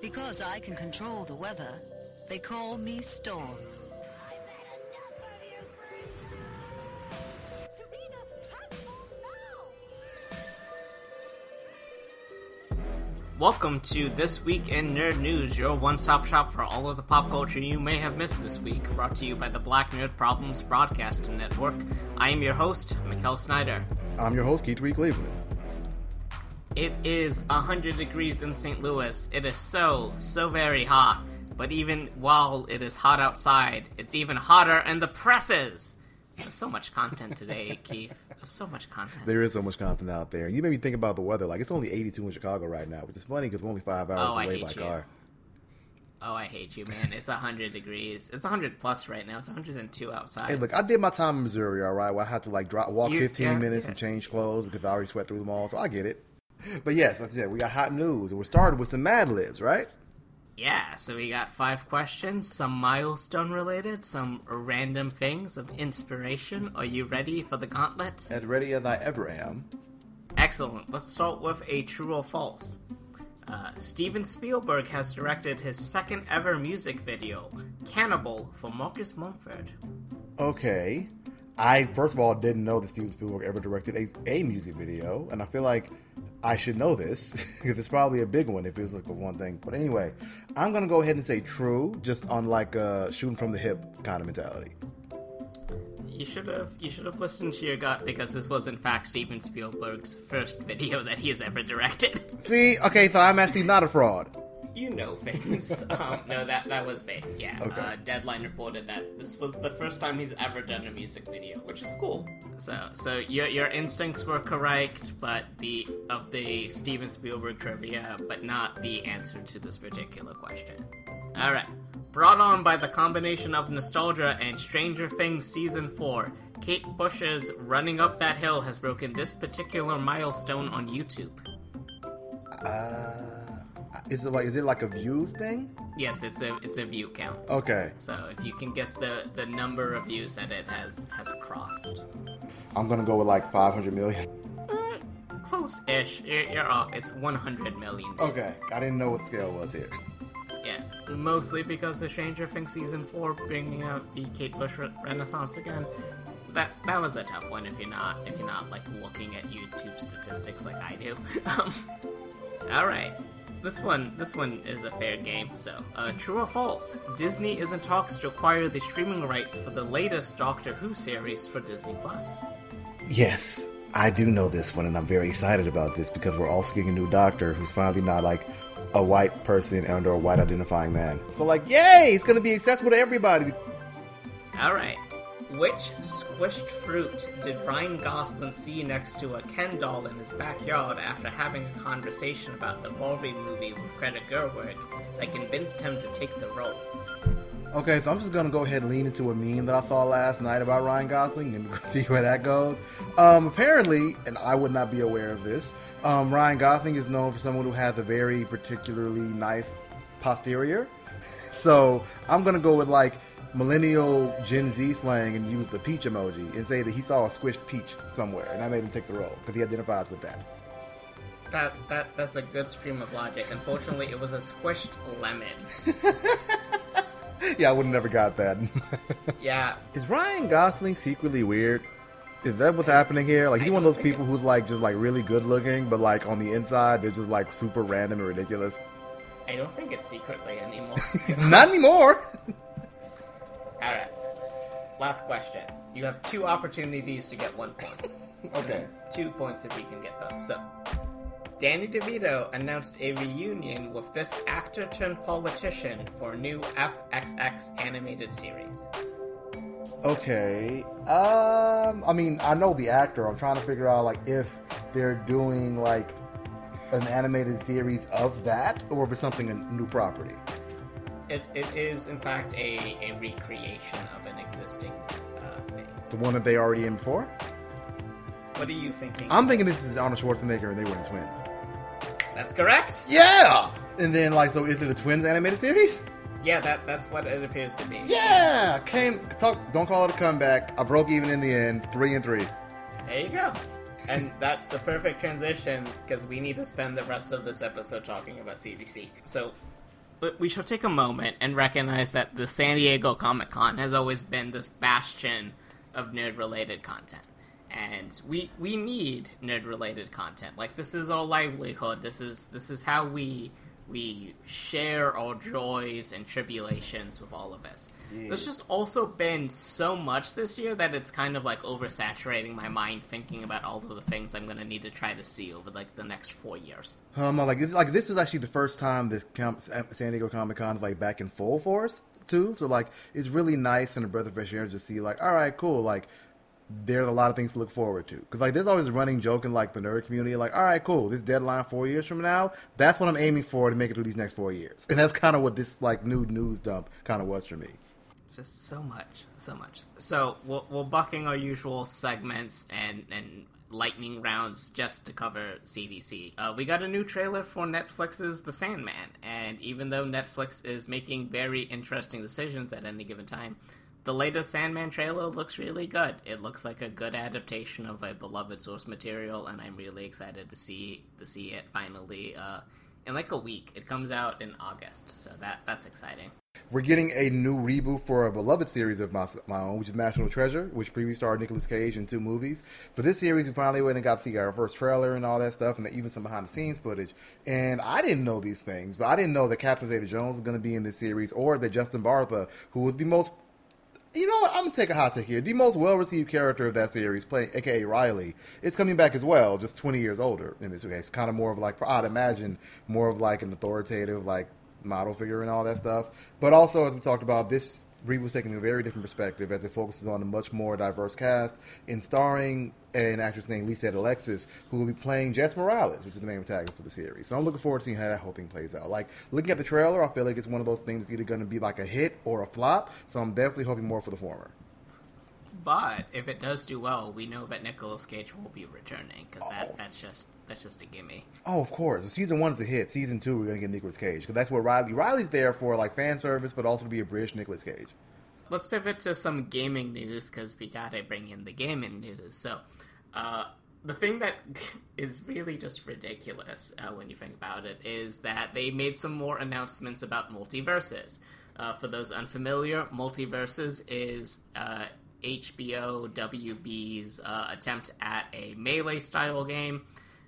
Because I can control the weather, they call me Storm. I've had enough of you, Frieza! Serena, transform now! Welcome to This Week in Nerd News, your one stop shop for all of the pop culture you may have missed this week, brought to you by the Black Nerd Problems Broadcasting Network. I am your host, Mikkel Snyder. I'm your host, Keith Reed Cleveland. It is 100 degrees in St. Louis. It is so, so very hot. But even while it is hot outside, it's even hotter in the presses. There's so much content today, Keith. There's so much content. There is so much content out there. You made me think about the weather. Like, it's only 82 in Chicago right now, which is funny because we're only five hours Oh, away by you. car. Oh, I hate you, man. It's 100 degrees. It's 100 plus right now. It's 102 outside. Hey, look, I did my time in Missouri, all right, where I had to, like, drop, walk You- 15 yeah, minutes yeah. and change clothes because I already sweat through them all, so I get it. But yes, like I said, we got hot news. And we're started with some Mad Libs, right? Yeah, so we got five questions, some milestone related, some random things of inspiration. Are you ready for the gauntlet? As ready as I ever am. Excellent. Let's start with a true or false. Uh, Steven Spielberg has directed his second ever music video, Cannibal, for Marcus Mumford. Okay. I first of all didn't know that Steven Spielberg ever directed a, a music video, and I feel like I should know this because it's probably a big one if it was like a one thing. But anyway, I'm gonna go ahead and say true, just on like a shooting from the hip kind of mentality. You should have you should have listened to your gut because this was in fact Steven Spielberg's first video that he has ever directed. See, okay, so I'm actually not a fraud. You know things. um, no, that that was big. Yeah. Okay. Uh, Deadline reported that this was the first time he's ever done a music video, which is cool. So, so your your instincts were correct, but the of the Steven Spielberg trivia, but not the answer to this particular question. All right. Brought on by the combination of nostalgia and Stranger Things season four, Kate Bush's "Running Up That Hill" has broken this particular milestone on YouTube. Uh, is it like is it like a views thing? Yes, it's a it's a view count. Okay, So if you can guess the the number of views that it has has crossed, I'm gonna go with like 500 million. close-ish. You're, you're off. It's 100 million. Views. Okay, I didn't know what scale was here. Yeah, mostly because the Stranger Things season four bringing out the Kate Bush re- Renaissance again. That that was a tough one. If you're not if you're not like looking at YouTube statistics like I do. Um, all right. This one, this one is a fair game. So, uh, true or false? Disney is in talks to acquire the streaming rights for the latest Doctor Who series for Disney Plus. Yes, I do know this one, and I'm very excited about this because we're also getting a new doctor who's finally not like a white person and or a white identifying man. So, like, yay! It's gonna be accessible to everybody. All right. Which squished fruit did Ryan Gosling see next to a Ken doll in his backyard after having a conversation about the Barbie movie with Greta Gerwig that convinced him to take the role? Okay, so I'm just gonna go ahead and lean into a meme that I saw last night about Ryan Gosling and see where that goes. Um, apparently, and I would not be aware of this, um, Ryan Gosling is known for someone who has a very particularly nice posterior. So I'm gonna go with like millennial Gen Z slang and use the peach emoji and say that he saw a squished peach somewhere, and I made him take the role because he identifies with that. That that that's a good stream of logic. Unfortunately, it was a squished lemon. Yeah, I would have never got that. Yeah, Is Ryan Gosling secretly weird? Is that what's happening here? Like, he's one of those people it's- who's like just like really good looking, but like on the inside they're just like super random and ridiculous. I don't think it's secretly anymore. Not anymore. All right. Last question. You have two opportunities to get one point. okay. two points if you can get them. So, Danny DeVito announced a reunion with this actor turned politician for a new FXX animated series. Okay. Um. I mean, I know the actor. I'm trying to figure out like if they're doing like an animated series of that, or if it's something a new property. It, it is, in fact, a, a recreation of an existing uh, thing. The one that they already in before. What are you thinking? I'm thinking this is Arnold Schwarzenegger and they were in Twins. That's correct. Yeah. And then like, so is it a Twins animated series? Yeah, that that's what it appears to be. Yeah, came talk. Don't call it a comeback. I broke even in the end, three and three. There you go. And that's the perfect transition because we need to spend the rest of this episode talking about SDCC. So, we should take a moment and recognize that the San Diego Comic Con has always been this bastion of nerd related content. And we we need nerd related content. Like this is our livelihood. This is this is how we we share our joys and tribulations with all of us. There's just also been so much this year that it's kind of like oversaturating my mind thinking about all of the things I'm going to need to try to see over like the next four years. Um, like this, like this is actually the first time that Com- San Diego Comic Con is like back in full force too. So like it's really nice and a breath of fresh air to see like, all right, cool, like there's a lot of things to look forward to. Because like there's always a running joke in like the nerd community, like, all right, cool, this deadline four years from now, that's what I'm aiming for to make it through these next four years. And that's kind of what this like new news dump kind of was for me. Just so much, so much. So we're, we're bucking our usual segments and and lightning rounds just to cover SDCC. Uh, we got a new trailer for Netflix's The Sandman, and even though Netflix is making very interesting decisions at any given time, the latest Sandman trailer looks really good. It looks like a good adaptation of a beloved source material, and I'm really excited to see to see it finally uh, in like a week. It comes out in August, so that that's exciting. We're getting a new reboot for a beloved series of my, my own, which is National Treasure, which previously starred Nicolas Cage in two movies. For this series, we finally went and got to see our first trailer and all that stuff, and even some behind the scenes footage. And I didn't know these things, but I didn't know that Catherine Zeta-Jones was going to be in this series, or that Justin Bartha, who was the most you know what? I'm gonna take a hot take here. The most well-received character of that series, playing AKA Riley, is coming back as well, just 20 years older in this case. Kind of more of like I'd imagine more of like an authoritative like model figure and all that stuff. But also, as we talked about, this reboot's taking a very different perspective as it focuses on a much more diverse cast and starring an actress named Lisa Alexis, who will be playing Jess Morales, which is the main protagonist of the series. So I'm looking forward to seeing how that whole thing plays out. Like looking at the trailer, I feel like it's one of those things either going to be like a hit or a flop. So I'm definitely hoping more for the former. But if it does do well, we know that Nicolas Cage will be returning because Oh. that, that's just that's just a gimme. Oh, of course. Season one's a hit. Season two, we're gonna get Nicolas Cage because that's what Riley. Riley's there for like fan service, but also to be a British Nicolas Cage. Let's pivot to some gaming news because we gotta bring in the gaming news. So, uh, the thing that is really just ridiculous uh, when you think about it is that they made some more announcements about MultiVersus. Uh, for those unfamiliar, MultiVersus is uh, HBO WB's uh, attempt at a melee style game,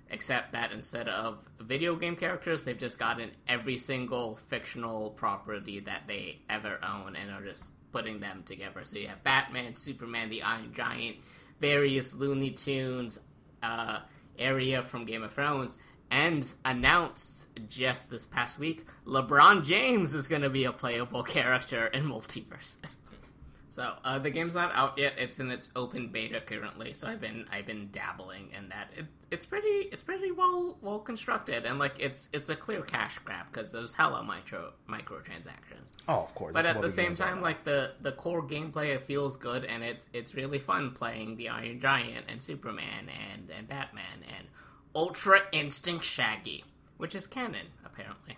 except that instead of video game characters, they've just gotten every single fictional property that they ever own and are just putting them together. So you have Batman, Superman, the Iron Giant, various Looney Tunes, uh, Arya from Game of Thrones, and announced just this past week, LeBron James is going to be a playable character in MultiVersus. So uh, the game's not out yet. It's in its open beta currently. So I've been I've been dabbling in that. It, it's pretty it's pretty well well constructed and like it's it's a clear cash grab because there's hella micro microtransactions. Oh, of course. But That's at the same time, like the the core gameplay, it feels good and it's it's really fun playing the Iron Giant and Superman and and Batman and Ultra Instinct Shaggy, which is canon apparently.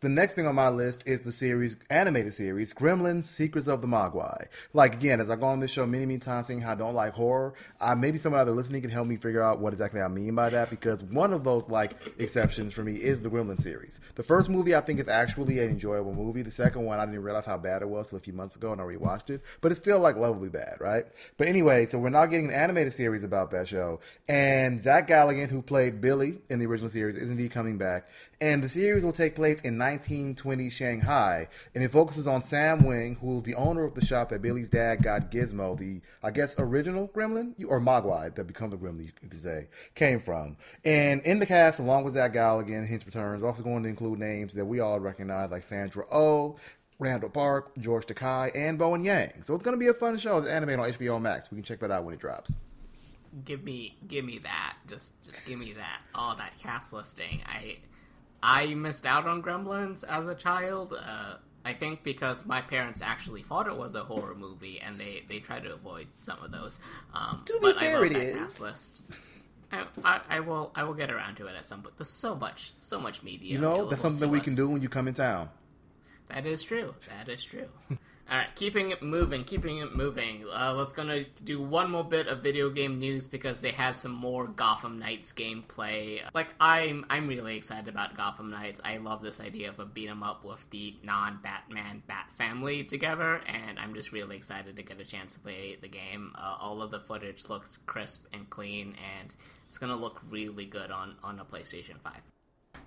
The next thing on my list is the series, animated series, Gremlins: Secrets of the Mogwai. Like again, as I go on this show many, many times, saying how I don't like horror, uh, maybe someone out there listening can help me figure out what exactly I mean by that. Because one of those like exceptions for me is the Gremlins series. The first movie I think is actually an enjoyable movie. The second one I didn't realize how bad it was till a few months ago, and I rewatched it. But it's still like lovely bad, right? But anyway, so we're now getting an animated series about that show, and Zach Galligan, who played Billy in the original series, is indeed coming back. And the series will take place in 1920 Shanghai, and it focuses on Sam Wing, who is the owner of the shop that Billy's dad got Gizmo, the I guess original Gremlin or Mogwai that becomes a Gremlin, you could say, came from. And in the cast, along with Zach Galligan, his returns also going to include names that we all recognize like Sandra Oh. Randall Park, George Takei, and Bowen Yang. So it's going to be a fun show. It's animated on HBO Max. We can check that out when it drops. give me give me that just just give me that all that cast listing i i missed out on gremlins as a child uh i think because my parents actually thought it was a horror movie and they they try to avoid some of those um To be but fair, I love it that is. cast list I, I, I will I will get around to it at some point. There's so much so much media. You know, available that's something that we us. can do when you come in town. That is true. That is true. All right, keeping it moving, keeping it moving. Uh, let's gonna do one more bit of video game news because they had some more Gotham Knights gameplay. Like I'm, I'm really excited about Gotham Knights. I love this idea of a beat 'em up with the non-Batman Bat family together, and I'm just really excited to get a chance to play the game. Uh, all of the footage looks crisp and clean, and it's gonna look really good on on a PlayStation Five.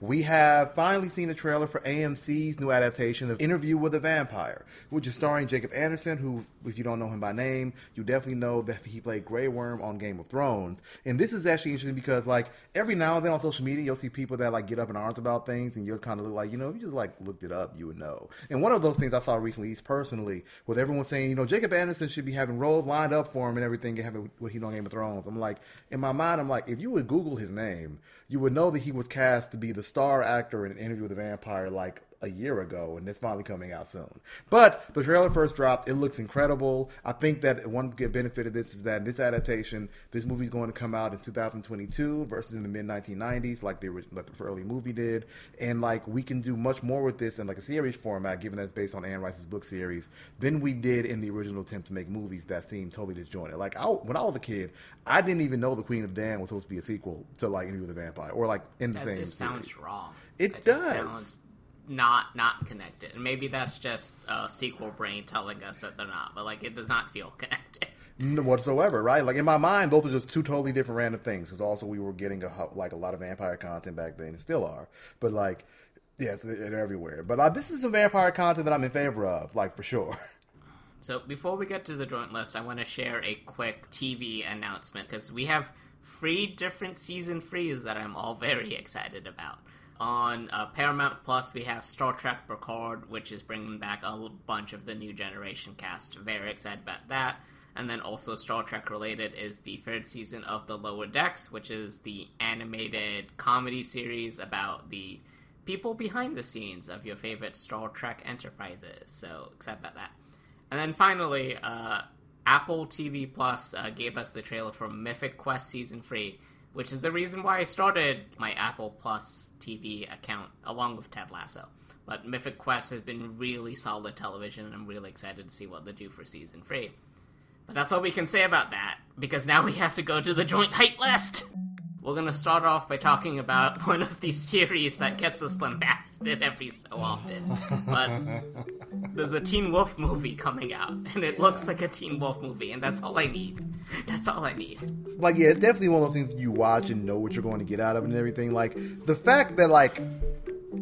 We have finally seen the trailer for AMC's new adaptation of Interview with a Vampire, which is starring Jacob Anderson, who, if you don't know him by name, you definitely know that he played Grey Worm on Game of Thrones. And this is actually interesting because, like, every now and then on social media, you'll see people that, like, get up in arms about things, and you'll kind of look like, you know, if you just, like, looked it up, you would know. And one of those things I saw recently, is personally, was everyone saying, you know, Jacob Anderson should be having roles lined up for him and everything, and having what he know on Game of Thrones. I'm like, in my mind, I'm like, if you would Google his name, you would know that he was cast to be the star actor in an interview with a vampire like a year ago, and it's finally coming out soon. But the trailer first dropped. It looks incredible. I think that one good benefit of this is that in this adaptation, this movie is going to come out in 2022 versus in the mid 1990s, like the original, like the early movie did. And like we can do much more with this in like a series format, given that it's based on Anne Rice's book series, than we did in the original attempt to make movies that seemed totally disjointed. Like I, when I was a kid, I didn't even know The Queen of Damned was supposed to be a sequel to like Interview with the Vampire, or like in the That same just sounds wrong. It That does. Not not connected. And maybe that's just uh, sequel brain telling us that they're not. But like, it does not feel connected. N- whatsoever, right? Like in my mind, those are just two totally different random things. Because also we were getting a, like a lot of vampire content back then, and still are. But like, yes, they're, they're everywhere. But uh, this is some vampire content that I'm in favor of, like for sure. So before we get to the joint list, I want to share a quick TV announcement because we have three different season threes that I'm all very excited about. On uh, Paramount Plus, we have Star Trek Picard, which is bringing back a bunch of the new generation cast. Very excited about that. And then also Star Trek related is the third season of The Lower Decks, which is the animated comedy series about the people behind the scenes of your favorite Star Trek enterprises. So excited about that. And then finally, uh, Apple TV Plus uh, gave us the trailer for Mythic Quest Season 3, which is the reason why I started my Apple Plus TV account along with Ted Lasso. But Mythic Quest has been really solid television, and I'm really excited to see what they do for Season 3. But that's all we can say about that, because now we have to go to the joint height list! We're gonna start off by talking about one of these series that gets us lambasted every so often. But there's a Teen Wolf movie coming out, and it looks like a Teen Wolf movie, and that's all I need. That's all I need. like yeah, it's definitely one of those things you watch and know what you're going to get out of and everything. Like the fact that like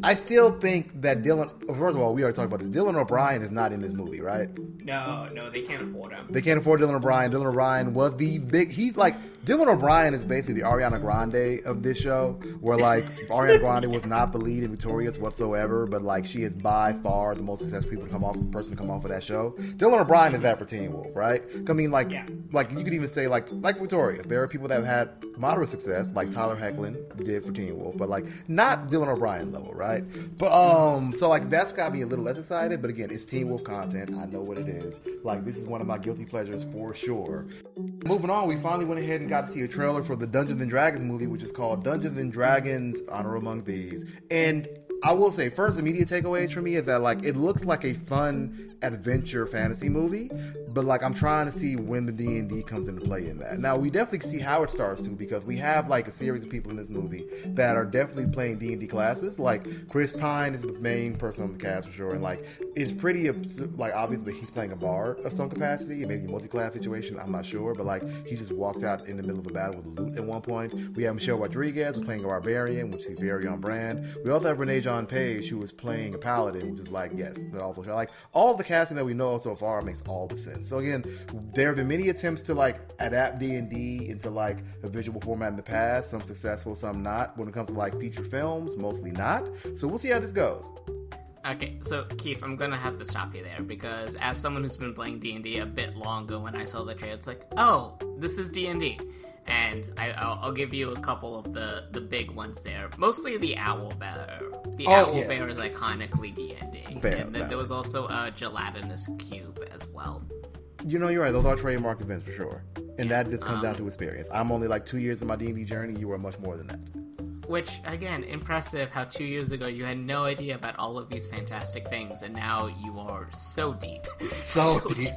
I still think that Dylan. Oh, first of all, we already talked about this. Dylan O'Brien is not in this movie, right? No, no, they can't afford him. They can't afford Dylan O'Brien. Dylan O'Brien was the big. He's like Dylan O'Brien is basically the Ariana Grande of this show, where like Ariana Grande was not believed in Victorious whatsoever, but like she is by far the most successful people to come off person to come off of that show. Dylan O'Brien is that for Teen Wolf, right? I mean, like, yeah. like you could even say like like Victorious. There are people that have had moderate success, like Tyler Hoechlin did for Teen Wolf, but like not Dylan O'Brien level, right? But um, so like that's got me a little less excited. But again, it's Teen Wolf content. I know what it is. Like this is one of my guilty pleasures for sure. Moving on, we finally went ahead and got to see a trailer for the Dungeons and Dragons movie, which is called Dungeons and Dragons: Honor Among Thieves. And I will say, first immediate takeaways for me is that like it looks like a fun adventure fantasy movie, but like I'm trying to see when the D and D comes into play in that. Now we definitely see how it starts too, because we have like a series of people in this movie that are definitely playing D and D classes. Like Chris Pine is the main person on the cast for sure, and like it's pretty like obvious that he's playing a bard of some capacity, maybe multi-class situation. I'm not sure, but like he just walks out in the middle of a battle with loot at one point. We have Michelle Rodriguez playing a barbarian, which is very on brand. We also have Regé Jean Page who was playing a paladin, which is like yes, that also like all the casting that we know so far makes all the sense. So again, there have been many attempts to like adapt D and D into like a visual format in the past. Some successful, some not. When it comes to like feature films, mostly not. So we'll see how this goes. Okay, so Keith, I'm gonna have to stop you there because as someone who's been playing D and D a bit longer, when I saw the trailer, it's like, oh, this is D and D, and I, I'll, I'll give you a couple of the the big ones there. Mostly the owl bear. The Oh, owl yeah. bear is iconically D and D, and then there was also a gelatinous cube as well. You know, you're right. Those are trademark events for sure, and that just comes down um, to experience. I'm only like two years in my D and D journey. You are much more than that. Which again, impressive. How two years ago you had no idea about all of these fantastic things, and now you are so deep, So deep.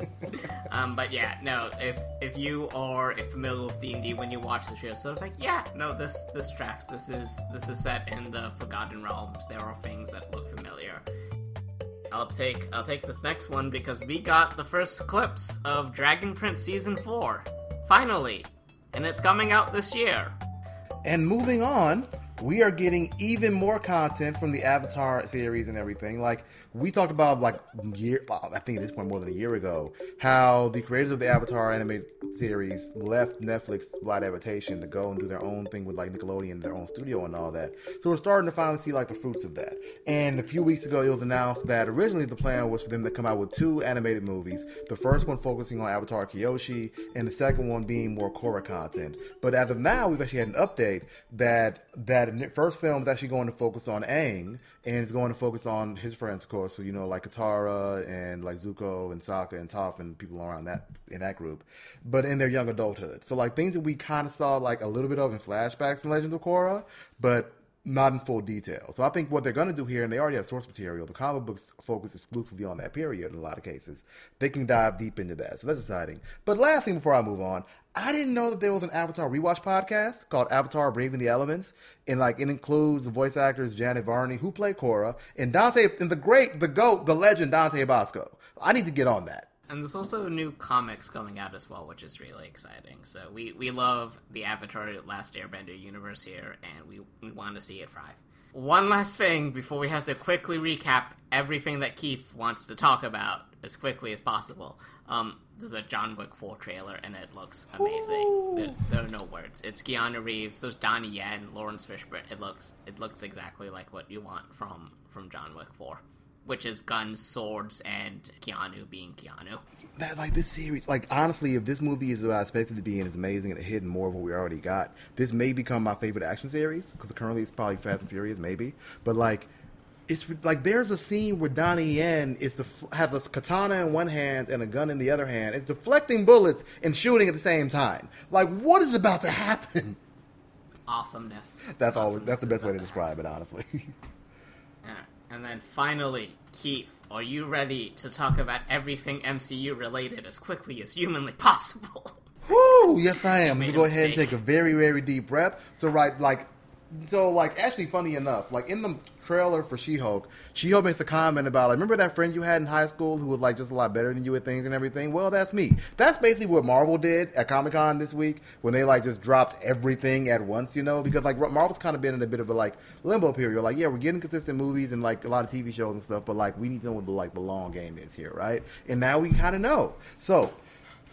um, but yeah, no. If if you are familiar with D and D when you watch the show, sort of like, yeah, no, this this tracks. This is this is set in the Forgotten Realms. There are things that look familiar. I'll take I'll take this next one because we got the first clips of Dragon Prince season four, finally, and it's coming out this year. And moving on, we are getting even more content from the Avatar series and everything. Like we talked about, like year, I think at this point more than a year ago, how the creators of the Avatar anime series left Netflix live adaptation to go and do their own thing with like Nickelodeon, their own studio and all that. So we're starting to finally see like the fruits of that. And a few weeks ago, it was announced that originally the plan was for them to come out with two animated movies. The first one focusing on Avatar Kyoshi, and the second one being more Korra content. But as of now, we've actually had an update that that first film is actually going to focus on Aang, and it's going to focus on his friends, of course. So you know, like Katara and like Zuko and Sokka and Toph and people around that in that group, but in their young adulthood. So like things that we kind of saw like a little bit of in flashbacks in Legends of Korra, but not in full detail. So I think what they're going to do here, and they already have source material, the comic books focus exclusively on that period in a lot of cases. They can dive deep into that. So that's exciting. But last thing before I move on, I didn't know that there was an Avatar rewatch podcast called Avatar Braving the Elements. And like it includes the voice actors Janet Varney, who played Korra, and Dante, and the great, the GOAT, the legend Dante Bosco. I need to get on that. And there's also new comics coming out as well, which is really exciting. So we, we love the Avatar Last Airbender universe here, and we, we want to see it thrive. One last thing before we have to quickly recap everything that Keith wants to talk about as quickly as possible. Um, there's a John Wick 4 trailer, and it looks amazing. There, there, are no words. It's Keanu Reeves. There's Donnie Yen, Laurence Fishburne. It looks it looks exactly like what you want from from John Wick 4 which is guns, swords, and Keanu being Keanu. That like this series, like honestly, if this movie is what I expected to be and is amazing and hitting more of what we already got, this may become my favorite action series because currently it's probably Fast and Furious, maybe. But like, it's like there's a scene where Donnie Yen is the has a katana in one hand and a gun in the other hand. It's deflecting bullets and shooting at the same time. Like, what is about to happen? Awesomeness. That's all. That's the best way to describe it, honestly. And then finally, Keith, are you ready to talk about everything MCU related as quickly as humanly possible? Woo! Yes, I am. made I'm gonna go ahead and take a very, very deep breath. So, right, like, so, like, actually, funny enough, like in the trailer for She-Hulk, She-Hulk makes a comment about, like, remember that friend you had in high school who was like just a lot better than you at things and everything? Well, that's me. That's basically what Marvel did at Comic Con this week when they like just dropped everything at once, you know? Because like Marvel's kind of been in a bit of a like limbo period. Like, yeah, we're getting consistent movies and like a lot of TV shows and stuff, but like we need to know what the like the long game is here, right? And now we kind of know. So.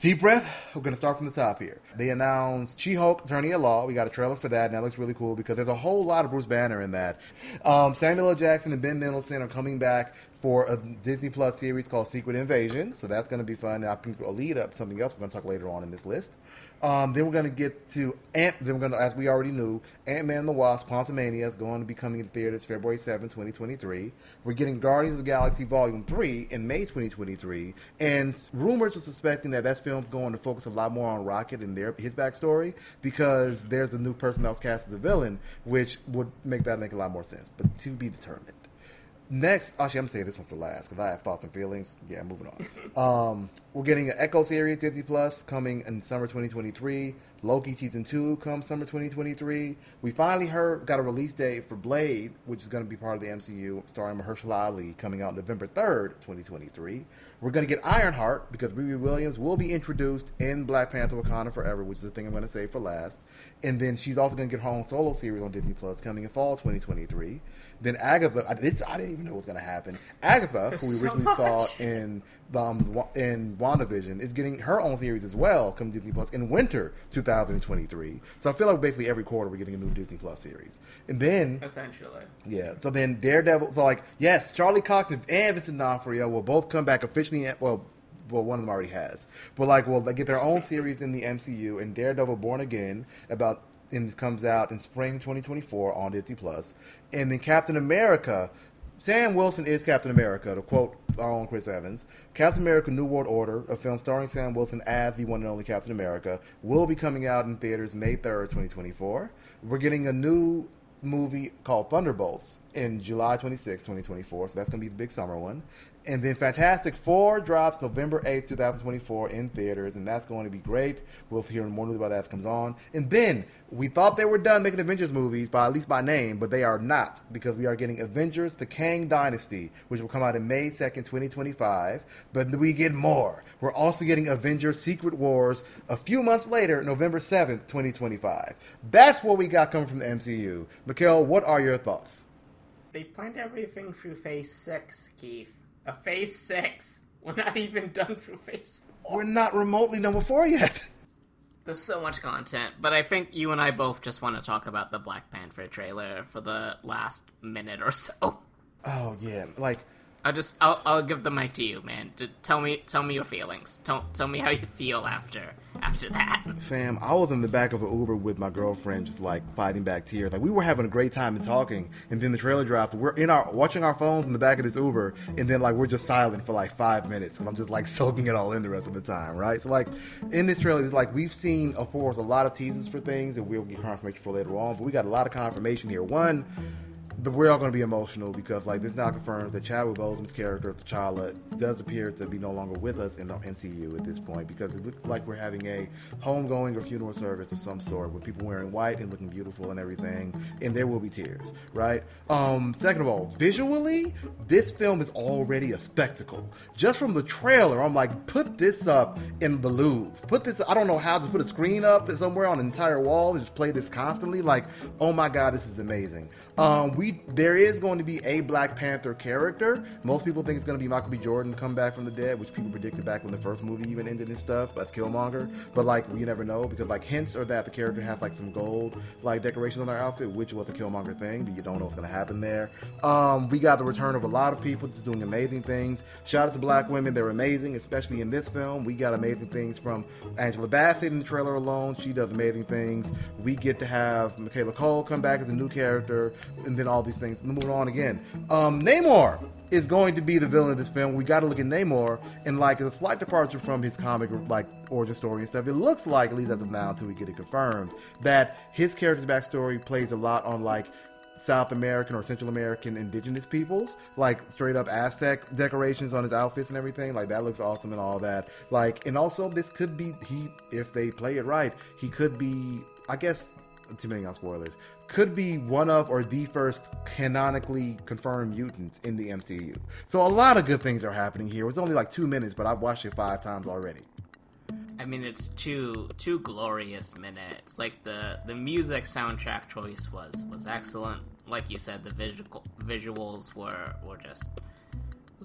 Deep breath. We're going to start from the top here. They announced She-Hulk, Attorney at Law. We got a trailer for that, and that looks really cool because there's a whole lot of Bruce Banner in that. Um, Samuel L. Jackson and Ben Mendelsohn are coming back for a Disney Plus series called Secret Invasion, so that's going to be fun. I think a lead up something else we're going to talk later on in this list. Um, then we're going to get to Ant. Then we're going to, as we already knew, Ant Man and the Wasp: Quantumania is going to be coming to theaters February 7, 2023. We're getting Guardians of the Galaxy Volume 3 in May 2023, and rumors are suspecting that that film's going to focus a lot more on Rocket and their his backstory because there's a new person that was cast as a villain, which would make that make a lot more sense, but to be determined. Next, actually, I'm gonna say this one for last because I have thoughts and feelings. Yeah, moving on. Um, we're getting an Echo series Disney Plus coming in summer 2023. Loki season two comes summer 2023. We finally heard got a release date for Blade, which is going to be part of the MCU, starring Mahershala Ali, coming out November 3rd, 2023. We're going to get Ironheart because Riri Williams will be introduced in Black Panther: Wakanda Forever, which is the thing I'm going to say for last. And then she's also going to get her own solo series on Disney Plus coming in fall 2023. Then Agatha, I, this I didn't even know was going to happen. Agatha, who we There's so originally saw in um, in WandaVision, is getting her own series as well, coming to Disney Plus in winter 2023. So I feel like basically every quarter we're getting a new Disney Plus series. And then Essentially. yeah. So then Daredevil. So like, yes, Charlie Cox and Vincent D'Onofrio will both come back officially. Well, well, one of them already has. But like, well, they get their own series in the MCU. And Daredevil: Born Again about and comes out in spring 2024 on Disney Plus. And then Captain America. Sam Wilson is Captain America, to quote our own Chris Evans. Captain America New World Order, a film starring Sam Wilson as the one and only Captain America, will be coming out in theaters May 3rd, 2024. We're getting a new movie called Thunderbolts in July 26, 2024. So that's going to be the big summer one. And then Fantastic Four drops November 8th, 2024 in theaters, and that's going to be great. We'll hear more news about that as it comes on. And then we thought they were done making Avengers movies, by at least by name, but they are not because we are getting Avengers: The Kang Dynasty, which will come out in May 2nd, 2025. But we get more. We're also getting Avengers: Secret Wars a few months later, November 7th, 2025. That's what we got coming from the MCU. Mikkel, what are your thoughts? They planned everything through Phase Six, Keith. A Phase Six. We're not even done for Phase Four. We're not remotely number four yet. There's so much content, but I think you and I both just want to talk about the Black Panther trailer for the last minute or so. Oh yeah, like I'll just I'll, I'll give the mic to you, man. Tell me tell me your feelings. Tell tell me how you feel after after that. Fam, I was in the back of an Uber with my girlfriend, just like fighting back tears. Like we were having a great time and talking, and then the trailer dropped. We're in our watching our phones in the back of this Uber, and then like we're just silent for like five minutes, and I'm just like soaking it all in the rest of the time, right? So like in this trailer, it's like we've seen, of course, a lot of teasers for things and we'll get confirmation for later on, but we got a lot of confirmation here. One the, we're all going to be emotional because like this now confirms that Chadwick Boseman's character T'Challa does appear to be no longer with us in the MCU at this point because it looks like we're having a homegoing or funeral service of some sort with people wearing white and looking beautiful and everything, and there will be tears, right? Um, second of all, visually, this film is already a spectacle. Just from the trailer, I'm like, put this up in the Louvre. Put this. I don't know how to put a screen up somewhere on an entire wall and just play this constantly. Like, oh my god, this is amazing. Um, we there is going to be a Black Panther character. Most people think it's going to be Michael B. Jordan come back from the dead, which people predicted back when the first movie even ended and stuff. That's Killmonger. But like, you never know because like hints are that the character has like some gold like decorations on their outfit, which was a Killmonger thing, but you don't know what's going to happen there. Um, we got the return of a lot of people just doing amazing things. Shout out to Black women; they're amazing, especially in this film. We got amazing things from Angela Bassett in the trailer alone. She does amazing things. We get to have Michaela Coel come back as a new character, and then all these things. Moving on again. Um, Namor is going to be the villain of this film. We got to look at Namor, and like a slight departure from his comic like origin story and stuff. It looks like, at least as of now, until we get it confirmed, that his character's backstory plays a lot on like South American or Central American indigenous peoples, like straight up Aztec decorations on his outfits and everything. Like that looks awesome and all that. Like, and also this could be he if they play it right, he could be. I guess too many on spoilers. Could be one of or the first canonically confirmed mutants in the MCU. So a lot of good things are happening here. It was only like two minutes, but I've watched it five times already. I mean, it's two two glorious minutes. Like the the music soundtrack choice was was excellent. Like you said, the visual visuals were were just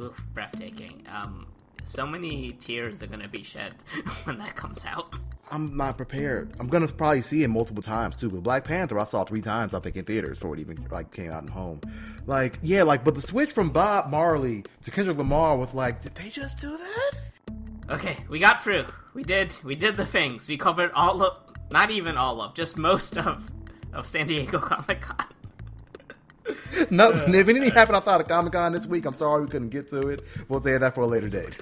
oof, breathtaking. Um, so many tears are gonna be shed when that comes out. I'm not prepared. I'm gonna probably see it multiple times too. With Black Panther, I saw three times. I think in theaters before it even like came out in home. Like yeah, like but the switch from Bob Marley to Kendrick Lamar was like, did they just do that? Okay, we got through. We did. We did the things. We covered all of, not even all of, just most of, of San Diego Comic Con. No, if anything happened outside of Comic Con this week, I'm sorry we couldn't get to it. We'll save that for a later date.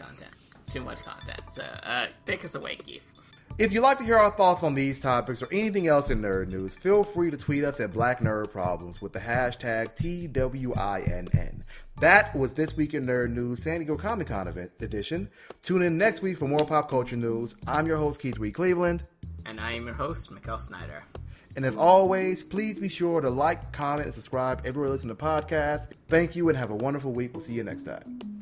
Too much content. So, uh, take us away, Keith. If you'd like to hear our thoughts on these topics or anything else in nerd news, feel free to tweet us at Black Nerd Problems with the hashtag TWINN. That was this week in nerd news, San Diego Comic Con event edition. Tune in next week for more pop culture news. I'm your host Keith Reed Cleveland, And I am your host, Mikkel Snyder. and as always, please be sure to like, comment, and subscribe everywhere you listen to podcasts. Thank you, and have a wonderful week. We'll see you next time.